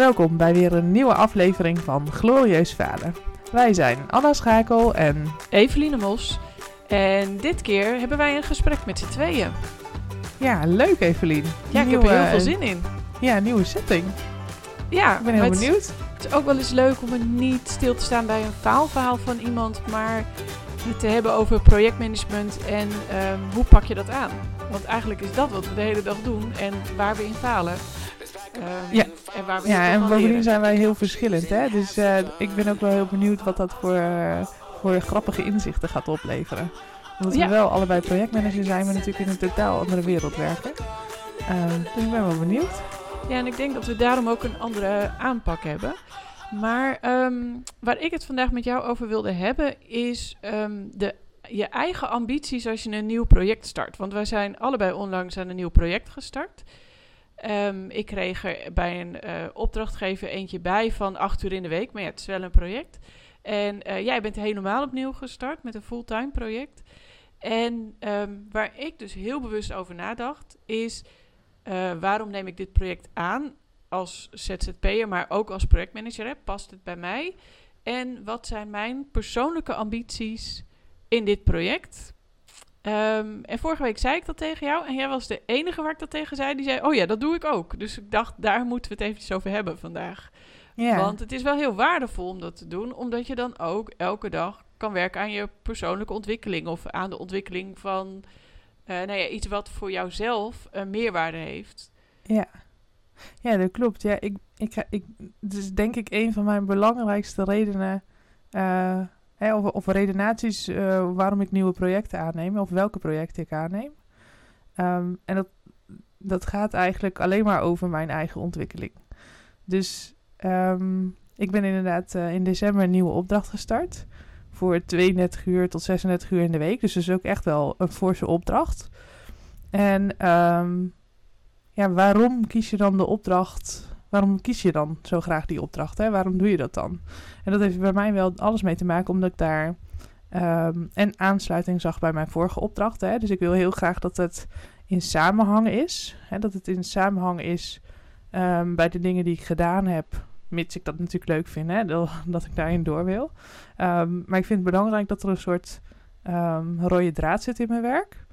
Welkom bij weer een nieuwe aflevering van Glorieus Vader. Wij zijn Anna Schakel en Eveline Mos. En dit keer hebben wij een gesprek met z'n tweeën. ja, leuk Evelien. Ja, ik heb er heel veel zin in. Ja, nieuwe setting. Ja, Ik ben heel het, benieuwd. het is ook wel eens leuk om niet stil te staan bij een faalverhaal van iemand, maar het te hebben over projectmanagement en ehm, hoe pak je dat aan. Want eigenlijk is dat wat we de hele dag doen en waar we in falen. Ehm, Ja. En waar we Ja, en bovendien zijn wij heel verschillend. Hè? Dus eh, ik ben ook wel heel benieuwd wat dat voor, eh, voor grappige inzichten gaat opleveren. Omdat Ja. we wel allebei projectmanager zijn, maar natuurlijk in een totaal andere wereld werken. Ehm, dus ik ben wel benieuwd. Ja, en ik denk dat we daarom ook een andere aanpak hebben. Maar ehm, waar ik het vandaag met jou over wilde hebben, is de, je eigen ambities als je een nieuw project start. Want wij zijn allebei onlangs aan een nieuw project gestart. Ehm, ik kreeg er bij een eh, opdrachtgever eentje bij van acht uur in de week, maar ja, het is wel een project. En eh, jij bent helemaal opnieuw gestart met een fulltime project. En ehm, waar ik dus heel bewust over nadacht, is eh, waarom neem ik dit project aan als ZZP'er, maar ook als projectmanager? Past het bij mij? En wat zijn mijn persoonlijke ambities in dit project? Ehm, en vorige week zei ik dat tegen jou en jij was de enige waar ik dat tegen zei. Die zei, oh ja, dat doe ik ook. Dus ik dacht, daar moeten we het eventjes over hebben vandaag. Want het is wel heel waardevol om dat te doen, omdat je dan ook elke dag kan werken aan je persoonlijke ontwikkeling of aan de ontwikkeling van eh, nou ja, iets wat voor jouzelf een meerwaarde heeft. ja. ja, dat klopt. Ja, ik, ik, ik, het is denk ik een van mijn belangrijkste redenen, eh, hè, of, redenaties eh, waarom ik nieuwe projecten aanneem, of welke projecten ik aanneem. Ehm, en dat, dat gaat eigenlijk alleen maar over mijn eigen ontwikkeling. Dus ehm, ik ben inderdaad eh, in december een nieuwe opdracht gestart. Voor 32 uur tot 36 uur in de week. Dus is ook echt wel een forse opdracht. En ehm, ja, waarom kies je dan de opdracht? Waarom kies je dan zo graag die opdracht? Hè? Waarom doe je dat dan? En dat heeft bij mij wel alles mee te maken, omdat ik daar ehm en aansluiting zag bij mijn vorige opdracht. Hè? Dus ik wil heel graag dat het in samenhang is. Hè? Dat het in samenhang is ehm, bij de dingen die ik gedaan heb. Mits ik dat natuurlijk leuk vind, hè? Dat, ik daarin door wil. Ehm, maar ik vind het belangrijk dat er een soort rode draad zit in mijn werk.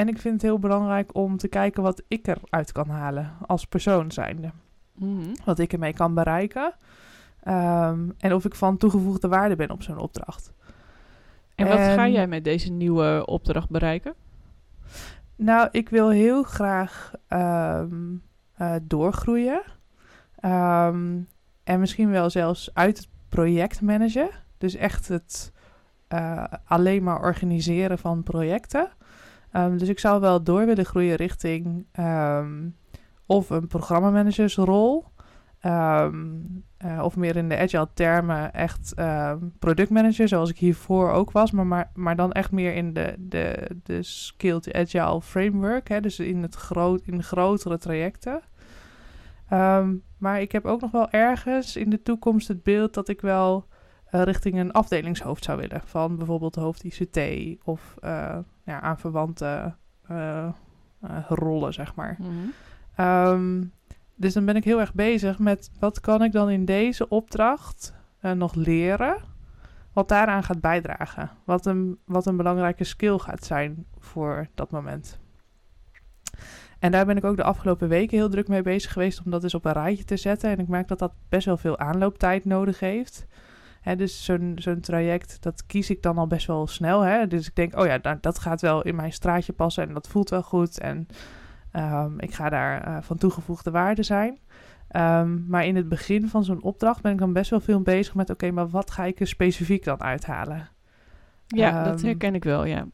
En ik vind het heel belangrijk om te kijken wat ik eruit kan halen als persoon zijnde. Wat ik ermee kan bereiken. Ehm, en of ik van toegevoegde waarde ben op zo'n opdracht. En wat ga jij met deze nieuwe opdracht bereiken? Nou, ik wil heel graag ehm, eh, doorgroeien. Ehm, en misschien wel zelfs uit het project managen. Dus echt het eh, alleen maar organiseren van projecten. Ehm, dus ik zou wel door willen groeien richting ehm, of een programmamanagersrol. ehm, eh, of meer in de agile termen echt productmanager, zoals ik hiervoor ook was. Maar, maar, maar dan echt meer in de, de, de skilled agile framework. Hè, dus in, het groot, in grotere trajecten. Maar ik heb ook nog wel ergens in de toekomst het beeld dat ik wel eh, richting een afdelingshoofd zou willen. Van bijvoorbeeld hoofd ICT of eh, ja, aanverwante eh, eh, rollen, zeg maar. Ehm, dus dan ben ik heel erg bezig met wat kan ik dan in deze opdracht eh, nog leren, wat daaraan gaat bijdragen. Wat een, wat een belangrijke skill gaat zijn voor dat moment. En daar ben ik ook de afgelopen weken heel druk mee bezig geweest om dat eens op een rijtje te zetten. En ik merk dat dat best wel veel aanlooptijd nodig heeft. Hè, dus zo'n zo'n traject, dat kies ik dan al best wel snel. Hè? Dus ik denk, oh ja, nou, dat gaat wel in mijn straatje passen en dat voelt wel goed. En Ehm, ik ga daar eh, van toegevoegde waarde zijn. Ehm, maar in het begin van zo'n opdracht ben ik dan best wel veel bezig met... oké, maar wat ga ik er specifiek dan uithalen? Ja, dat Ehm, herken ik wel, ja.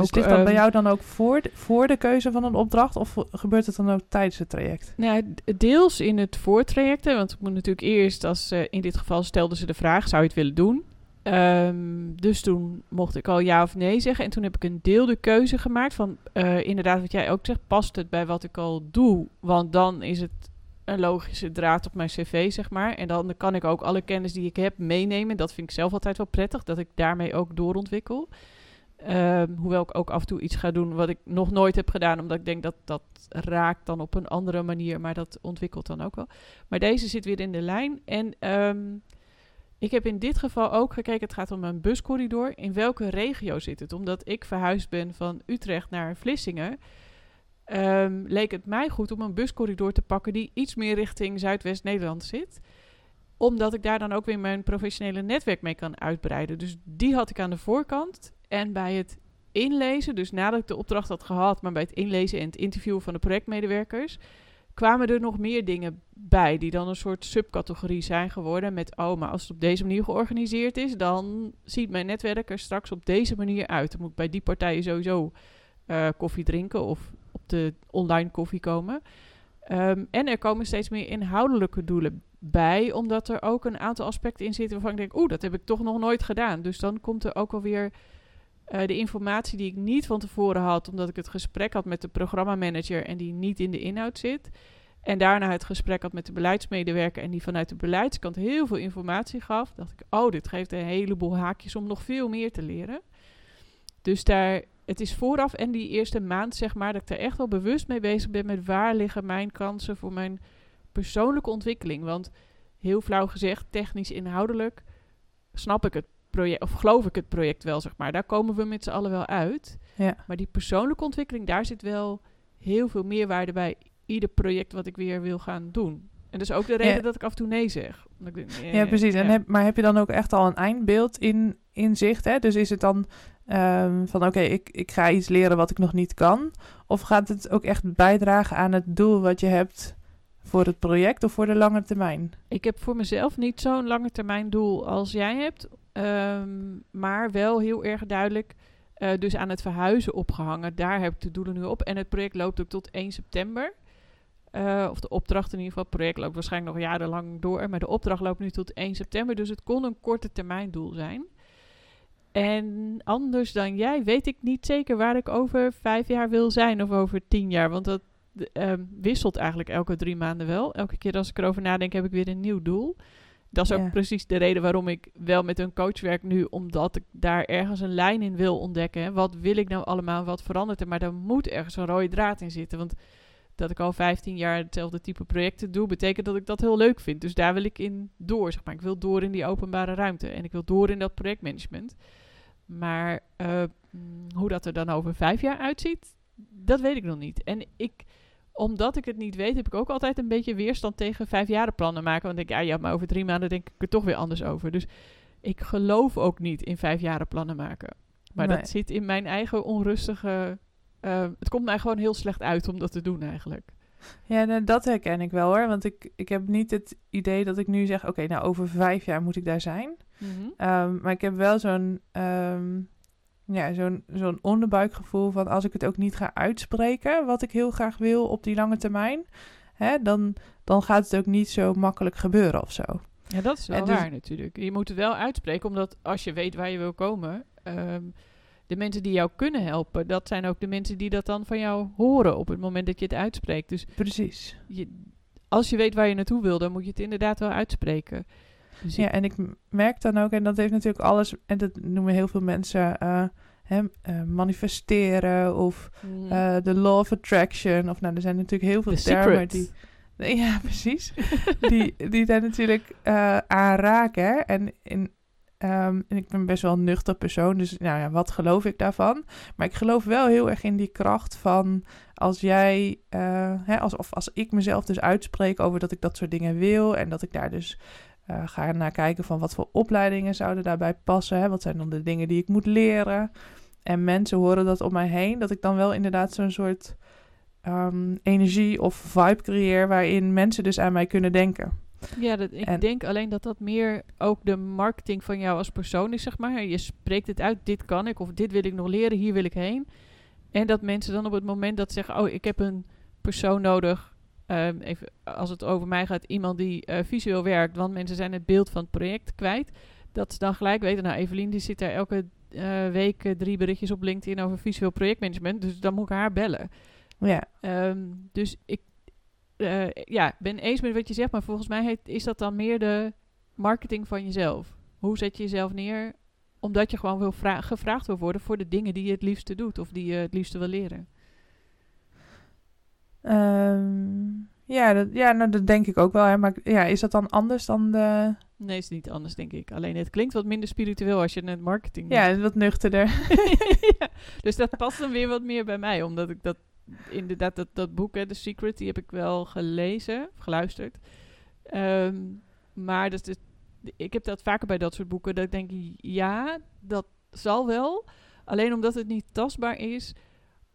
Dus Ook, ligt dat bij ehm, jou dan ook voor de, voor de keuze van een opdracht... of gebeurt het dan ook tijdens het traject? Nou, deels in het voortrajecten, want ik moet natuurlijk eerst, als eh, in dit geval stelden ze de vraag, zou je het willen doen? Ehm, dus toen mocht ik al ja of nee zeggen. En toen heb ik een deelde keuze gemaakt van, eh, inderdaad wat jij ook zegt, past het bij wat ik al doe? Want dan is het een logische draad op mijn cv, zeg maar. En dan kan ik ook alle kennis die ik heb meenemen. Dat vind ik zelf altijd wel prettig, dat ik daarmee ook doorontwikkel. Ehm, hoewel ik ook af en toe iets ga doen wat ik nog nooit heb gedaan, omdat ik denk dat dat raakt dan op een andere manier, maar dat ontwikkelt dan ook wel. Maar deze zit weer in de lijn. En ehm, ik heb in dit geval ook gekeken, het gaat om een buscorridor. In welke regio zit het? Omdat ik verhuisd ben van Utrecht naar Vlissingen, ehm, leek het mij goed om een buscorridor te pakken die iets meer richting Zuidwest-Nederland zit omdat ik daar dan ook weer mijn professionele netwerk mee kan uitbreiden. Dus die had ik aan de voorkant. En bij het inlezen, dus nadat ik de opdracht had gehad, maar bij het inlezen en het interviewen van de projectmedewerkers, kwamen er nog meer dingen bij die dan een soort subcategorie zijn geworden. Met, oh, maar als het op deze manier georganiseerd is, dan ziet mijn netwerk er straks op deze manier uit. Dan moet ik bij die partijen sowieso uh, koffie drinken of op de online koffie komen. Um, en er komen steeds meer inhoudelijke doelen bij, omdat er ook een aantal aspecten in zitten waarvan ik denk, oeh, dat heb ik toch nog nooit gedaan. Dus dan komt er ook alweer uh, de informatie die ik niet van tevoren had, omdat ik het gesprek had met de programmamanager en die niet in de inhoud zit. En daarna het gesprek had met de beleidsmedewerker en die vanuit de beleidskant heel veel informatie gaf. Dacht ik, oh, dit geeft een heleboel haakjes om nog veel meer te leren. Dus daar, het is vooraf en die eerste maand, zeg maar, dat ik daar echt wel bewust mee bezig ben met waar liggen mijn kansen voor mijn persoonlijke ontwikkeling. Want heel flauw gezegd, technisch inhoudelijk, snap ik het project, of geloof ik het project wel, zeg maar. Daar komen we met z'n allen wel uit. Ja. Maar die persoonlijke ontwikkeling, daar zit wel heel veel meerwaarde bij ieder project wat ik weer wil gaan doen. En dat is ook de reden dat ik af en toe nee zeg. Ik denk, ja, precies. En heb, maar heb je dan ook echt al een eindbeeld in, in zicht? Hè? Dus is het dan um, van oké, ik, ik ga iets leren wat ik nog niet kan? Of gaat het ook echt bijdragen aan het doel wat je hebt voor het project of voor de lange termijn? Ik heb voor mezelf niet zo'n lange termijn doel als jij hebt. Um, maar wel heel erg duidelijk. Uh, dus aan het verhuizen opgehangen. Daar heb ik de doelen nu op. En het project loopt ook tot 1 september. Uh, of de opdracht in ieder geval. Het project loopt waarschijnlijk nog jarenlang door. Maar de opdracht loopt nu tot 1 september. Dus het kon een korte termijn doel zijn. En anders dan jij weet ik niet zeker waar ik over vijf jaar wil zijn. Of over tien jaar. Want dat uh, wisselt eigenlijk elke drie maanden wel. Elke keer als ik erover nadenk heb ik weer een nieuw doel. Dat is ook precies de reden waarom ik wel met een coach werk nu. Omdat ik daar ergens een lijn in wil ontdekken. Wat wil ik nou allemaal? Wat verandert er? Maar daar moet ergens een rode draad in zitten. Want dat ik al 15 jaar hetzelfde type projecten doe, betekent dat ik dat heel leuk vind. Dus daar wil ik in door. Zeg maar. Ik wil door in die openbare ruimte. En ik wil door in dat projectmanagement. Maar uh, hoe dat er dan over vijf jaar uitziet, dat weet ik nog niet. En ik omdat ik het niet weet, heb ik ook altijd een beetje weerstand tegen vijfjarenplannen maken. Want ik denk, ja, ja, maar over drie maanden denk ik er toch weer anders over. Dus ik geloof ook niet in vijfjarenplannen maken. Maar dat zit in mijn eigen onrustige... Uh, het komt mij gewoon heel slecht uit om dat te doen eigenlijk. Ja, nou, dat herken ik wel hoor. Want ik, ik heb niet het idee dat ik nu zeg... oké, nou over vijf jaar moet ik daar zijn. Mm -hmm. um, maar ik heb wel zo'n... Um, ja, zo'n zo'n onderbuikgevoel van als ik het ook niet ga uitspreken, wat ik heel graag wil op die lange termijn, hè, dan, dan gaat het ook niet zo makkelijk gebeuren of zo. Ja, dat is wel dus, waar natuurlijk. Je moet het wel uitspreken, omdat als je weet waar je wil komen, um, de mensen die jou kunnen helpen, dat zijn ook de mensen die dat dan van jou horen op het moment dat je het uitspreekt. Dus precies. Je, als je weet waar je naartoe wil, dan moet je het inderdaad wel uitspreken. Ja, en ik merk dan ook, en dat heeft natuurlijk alles, en dat noemen heel veel mensen uh, hè, uh, manifesteren of mm. uh, the law of attraction. Of nou, er zijn natuurlijk heel veel The termen die. Ja, precies. die, die daar natuurlijk aanraken. En, in, um, en ik ben best wel een nuchter persoon, dus nou ja, wat geloof ik daarvan? Maar ik geloof wel heel erg in die kracht van als jij, hè, als, of als ik mezelf dus uitspreek over dat ik dat soort dingen wil en dat ik daar dus uh, ga naar kijken van wat voor opleidingen zouden daarbij passen. Hè? Wat zijn dan de dingen die ik moet leren? En mensen horen dat om mij heen. Dat ik dan wel inderdaad zo'n soort um, energie of vibe creëer waarin mensen dus aan mij kunnen denken. Ja, dat, ik en, denk alleen dat dat meer ook de marketing van jou als persoon is, zeg maar. Je spreekt het uit, dit kan ik of dit wil ik nog leren, hier wil ik heen. En dat mensen dan op het moment dat zeggen, oh, ik heb een persoon nodig Um, even, als het over mij gaat, iemand die uh, visueel werkt, want mensen zijn het beeld van het project kwijt. Dat ze dan gelijk weten, nou Evelien die zit daar elke uh, week uh, drie berichtjes op LinkedIn over visueel projectmanagement, dus dan moet ik haar bellen. Ja. Um, dus ik ja, ben eens met wat je zegt, maar volgens mij heet, is dat dan meer de marketing van jezelf. Hoe zet je jezelf neer omdat je gewoon wil vra- gevraagd wil worden voor de dingen die je het liefste doet of die je het liefste wil leren. Ehm, ja, dat, ja nou, dat denk ik ook wel. Hè. Maar ja, is dat dan anders dan de... Nee, is niet anders, denk ik. Alleen het klinkt wat minder spiritueel als je het marketing doet. Ja, wat nuchterder. ja, dus dat past dan weer wat meer bij mij. Omdat ik dat inderdaad, dat, dat boek, hè, The Secret, die heb ik wel gelezen, geluisterd. Ehm, maar dus, dus, ik heb dat vaker bij dat soort boeken. Dat ik denk, ja, dat zal wel. Alleen omdat het niet tastbaar is,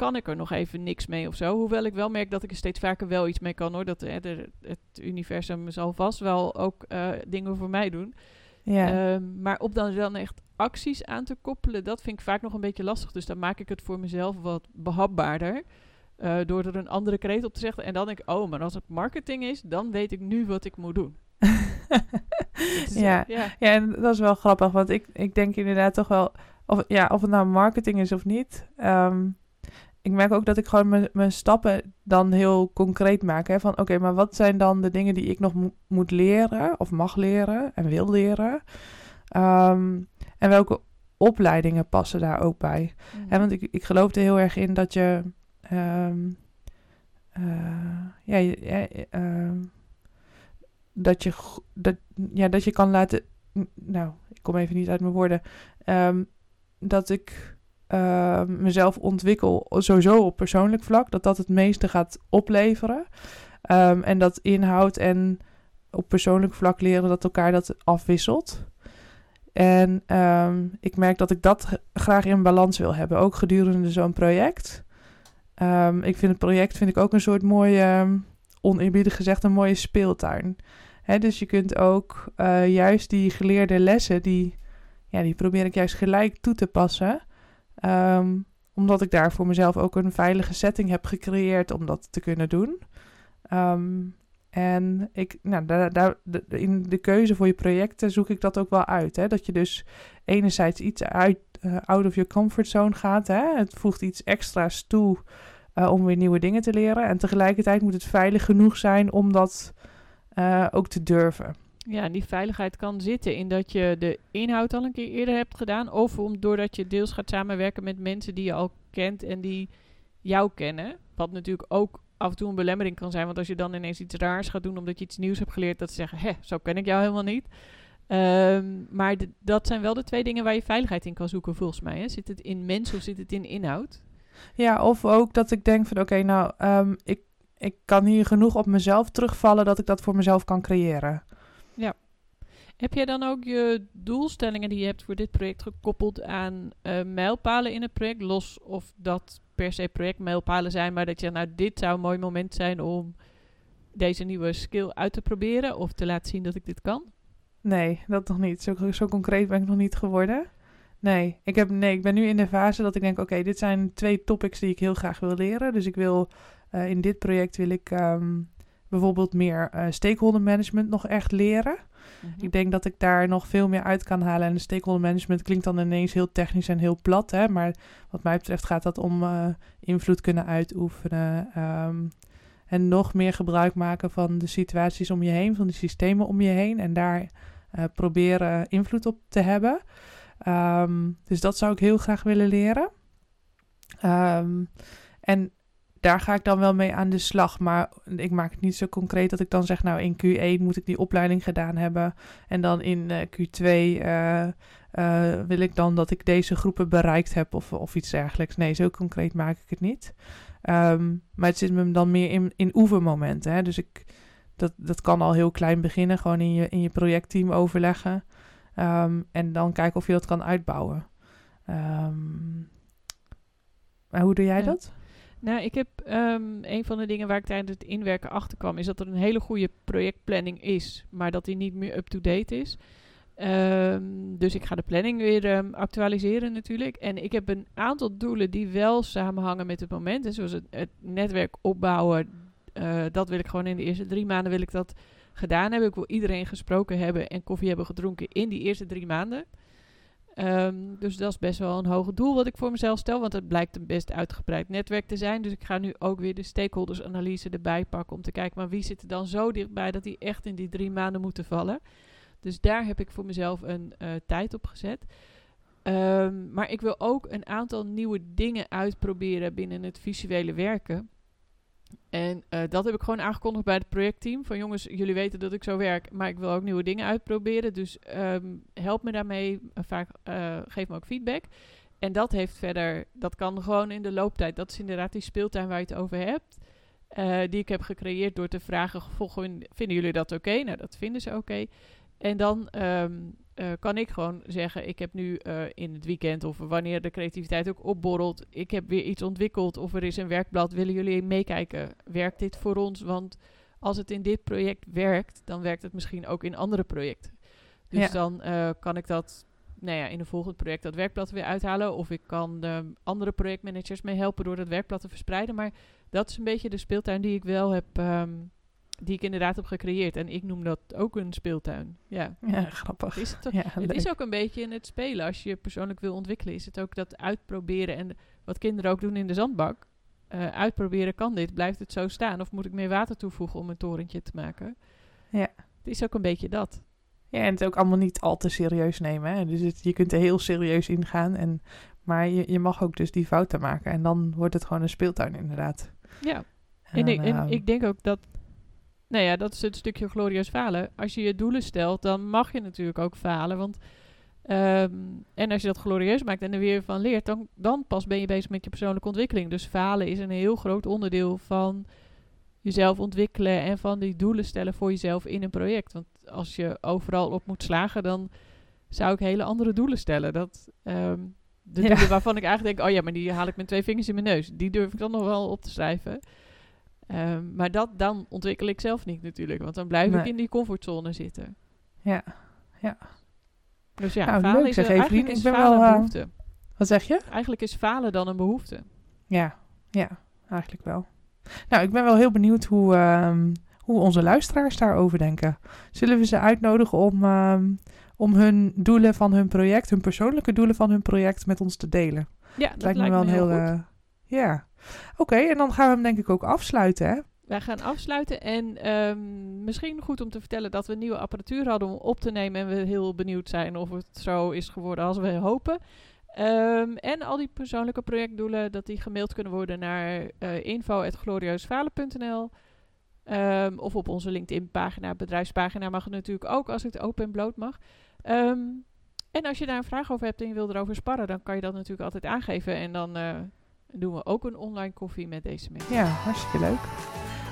kan ik er nog even niks mee of zo. Hoewel ik wel merk dat ik er steeds vaker wel iets mee kan hoor. Dat hè, de, het universum zal vast wel ook uh, dingen voor mij doen. Ja. Um, maar op dan, dan echt acties aan te koppelen, dat vind ik vaak nog een beetje lastig. Dus dan maak ik het voor mezelf wat behapbaarder. Uh, door er een andere kreet op te zeggen. En dan denk ik, oh, maar als het marketing is, dan weet ik nu wat ik moet doen. ja. ja. ja, en dat is wel grappig. Want ik, ik denk inderdaad toch wel, of, ja, of het nou marketing is of niet. Um, ik merk ook dat ik gewoon mijn stappen dan heel concreet maak. Hè? Van oké, okay, maar wat zijn dan de dingen die ik nog mo moet leren of mag leren en wil leren? Um, en welke opleidingen passen daar ook bij? Mm. Hè, want ik, ik geloof er heel erg in dat je... Um, uh, ja, ja uh, dat je dat, ja, dat je kan laten. Nou, ik kom even niet uit mijn woorden. Um, dat ik uh, mezelf ontwikkel, sowieso op persoonlijk vlak, dat dat het meeste gaat opleveren. Um, en dat inhoud en op persoonlijk vlak leren dat elkaar dat afwisselt. En um, ik merk dat ik dat graag in balans wil hebben, ook gedurende zo'n project. Um, ik vind het project vind ik ook een soort mooie, oneerbiedig gezegd, een mooie speeltuin. Hè, dus je kunt ook uh, juist die geleerde lessen, die, ja, die probeer ik juist gelijk toe te passen. Um, omdat ik daar voor mezelf ook een veilige setting heb gecreëerd om dat te kunnen doen. Um, en ik, nou, daar, daar, in de keuze voor je projecten zoek ik dat ook wel uit. Hè? Dat je dus enerzijds iets uit, uh, out of your comfort zone gaat. Hè? Het voegt iets extra's toe uh, om weer nieuwe dingen te leren. En tegelijkertijd moet het veilig genoeg zijn om dat uh, ook te durven. Ja, die veiligheid kan zitten in dat je de inhoud al een keer eerder hebt gedaan. Of om, doordat je deels gaat samenwerken met mensen die je al kent en die jou kennen. Wat natuurlijk ook af en toe een belemmering kan zijn. Want als je dan ineens iets raars gaat doen omdat je iets nieuws hebt geleerd, dat ze zeggen, hè, zo ken ik jou helemaal niet. Um, maar dat zijn wel de twee dingen waar je veiligheid in kan zoeken, volgens mij. Hè? Zit het in mensen of zit het in inhoud? Ja, of ook dat ik denk van, oké, nou, um, ik, ik kan hier genoeg op mezelf terugvallen dat ik dat voor mezelf kan creëren. Ja. Heb jij dan ook je doelstellingen die je hebt voor dit project gekoppeld aan uh, mijlpalen in het project? Los of dat per se projectmijlpalen zijn, maar dat je nou, dit zou een mooi moment zijn om deze nieuwe skill uit te proberen of te laten zien dat ik dit kan? Nee, dat nog niet. Zo, zo concreet ben ik nog niet geworden. Nee ik, heb, nee, ik ben nu in de fase dat ik denk, oké, dit zijn twee topics die ik heel graag wil leren. Dus ik wil, uh, in dit project wil ik um, bijvoorbeeld meer uh, stakeholder management nog echt leren. Mm-hmm. Ik denk dat ik daar nog veel meer uit kan halen. En de stakeholder management klinkt dan ineens heel technisch en heel plat. Hè? Maar wat mij betreft gaat dat om uh, invloed kunnen uitoefenen. Um, en nog meer gebruik maken van de situaties om je heen, van de systemen om je heen. En daar uh, proberen invloed op te hebben. Um, dus dat zou ik heel graag willen leren. Um, en daar ga ik dan wel mee aan de slag. Maar ik maak het niet zo concreet dat ik dan zeg, nou in Q1 moet ik die opleiding gedaan hebben. En dan in uh, Q2 uh, uh, wil ik dan dat ik deze groepen bereikt heb of, of iets dergelijks. Nee, zo concreet maak ik het niet. Um, maar het zit me dan meer in, in oefenmomenten. Hè? Dus ik, dat, dat kan al heel klein beginnen. Gewoon in je, in je projectteam overleggen. Um, en dan kijken of je dat kan uitbouwen. Um, maar hoe doe jij ja. dat? Nou, ik heb um, een van de dingen waar ik tijdens het inwerken achter kwam, is dat er een hele goede projectplanning is, maar dat die niet meer up-to-date is. Um, dus ik ga de planning weer um, actualiseren natuurlijk. En ik heb een aantal doelen die wel samenhangen met het moment. Dus zoals het, netwerk opbouwen, uh, dat wil ik gewoon in de eerste drie maanden wil ik dat gedaan hebben. Ik wil iedereen gesproken hebben en koffie hebben gedronken in die eerste drie maanden. Um, dus dat is best wel een hoog doel wat ik voor mezelf stel, want het blijkt een best uitgebreid netwerk te zijn. Dus ik ga nu ook weer de stakeholdersanalyse erbij pakken om te kijken, maar wie zit er dan zo dichtbij dat die echt in die drie maanden moeten vallen. Dus daar heb ik voor mezelf een uh, tijd op gezet. Ehm, maar ik wil ook een aantal nieuwe dingen uitproberen binnen het visuele werken. En eh, dat heb ik gewoon aangekondigd bij het projectteam. Van jongens, jullie weten dat ik zo werk, maar ik wil ook nieuwe dingen uitproberen. Dus ehm, help me daarmee. Uh, vaak uh, geef me ook feedback. En dat heeft verder, dat kan gewoon in de looptijd. Dat is inderdaad die speeltuin waar je het over hebt. die ik heb gecreëerd door te vragen: vinden jullie dat oké? Nou, dat vinden ze oké. En dan um, uh, kan ik gewoon zeggen: Ik heb nu uh, in het weekend of wanneer de creativiteit ook opborrelt, ik heb weer iets ontwikkeld of er is een werkblad. Willen jullie meekijken? Werkt dit voor ons? Want als het in dit project werkt, dan werkt het misschien ook in andere projecten. Dus ja. dan uh, kan ik dat nou ja, in een volgend project dat werkblad weer uithalen. Of ik kan de andere projectmanagers mee helpen door dat werkblad te verspreiden. Maar dat is een beetje de speeltuin die ik wel heb. Um, die ik inderdaad heb gecreëerd. En ik noem dat ook een speeltuin. Ja, ja grappig. Is het, ja, het is ook een beetje in het spelen. Als je je persoonlijk wil ontwikkelen, is het ook dat uitproberen. En wat kinderen ook doen in de zandbak. Uh, uitproberen kan dit. Blijft het zo staan? Of moet ik meer water toevoegen om een torentje te maken? Ja. Het is ook een beetje dat. Ja, en het ook allemaal niet al te serieus nemen. Hè? Dus het, je kunt er heel serieus ingaan. En, maar je, je mag ook dus die fouten maken. En dan wordt het gewoon een speeltuin inderdaad. Ja. En, en, ik, en ik denk ook dat nou ja, dat is het stukje glorieus falen. Als je je doelen stelt, dan mag je natuurlijk ook falen. Want, um, en als je dat glorieus maakt en er weer van leert, dan, dan pas ben je bezig met je persoonlijke ontwikkeling. Dus falen is een heel groot onderdeel van jezelf ontwikkelen en van die doelen stellen voor jezelf in een project. Want als je overal op moet slagen, dan zou ik hele andere doelen stellen. Dat, um, de ja. doelen waarvan ik eigenlijk denk, oh ja, maar die haal ik met twee vingers in mijn neus. Die durf ik dan nog wel op te schrijven. Um, maar dat, dan ontwikkel ik zelf niet natuurlijk. Want dan blijf nee. ik in die comfortzone zitten. Ja, ja. Dus ja, nou, falen leuk, is, zeg, eigenlijk Evelien. is Ik ben falen wel, een uh, behoefte. Wat zeg je? Eigenlijk is falen dan een behoefte. Ja, ja, eigenlijk wel. Nou, ik ben wel heel benieuwd hoe, um, hoe onze luisteraars daarover denken. Zullen we ze uitnodigen om, um, om hun doelen van hun project, hun persoonlijke doelen van hun project met ons te delen? Ja, dat lijkt me wel een heel. Uh, ja. Oké, en dan gaan we hem denk ik ook afsluiten, hè? Wij gaan afsluiten en um, misschien goed om te vertellen dat we nieuwe apparatuur hadden om op te nemen. En we heel benieuwd zijn of het zo is geworden als we hopen. Um, en al die persoonlijke projectdoelen, dat die gemaild kunnen worden naar uh, Of op onze LinkedIn-pagina, bedrijfspagina mag het natuurlijk ook als het open en bloot mag. En als je daar een vraag over hebt en je wil erover sparren, dan kan je dat natuurlijk altijd aangeven. En dan uh, doen we ook een online koffie met deze mensen. Ja, hartstikke leuk.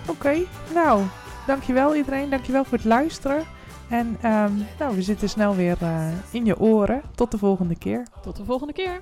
Oké, okay, nou, dankjewel iedereen. Dankjewel voor het luisteren. En um, nou, we zitten snel weer uh, in je oren. Tot de volgende keer. Tot de volgende keer.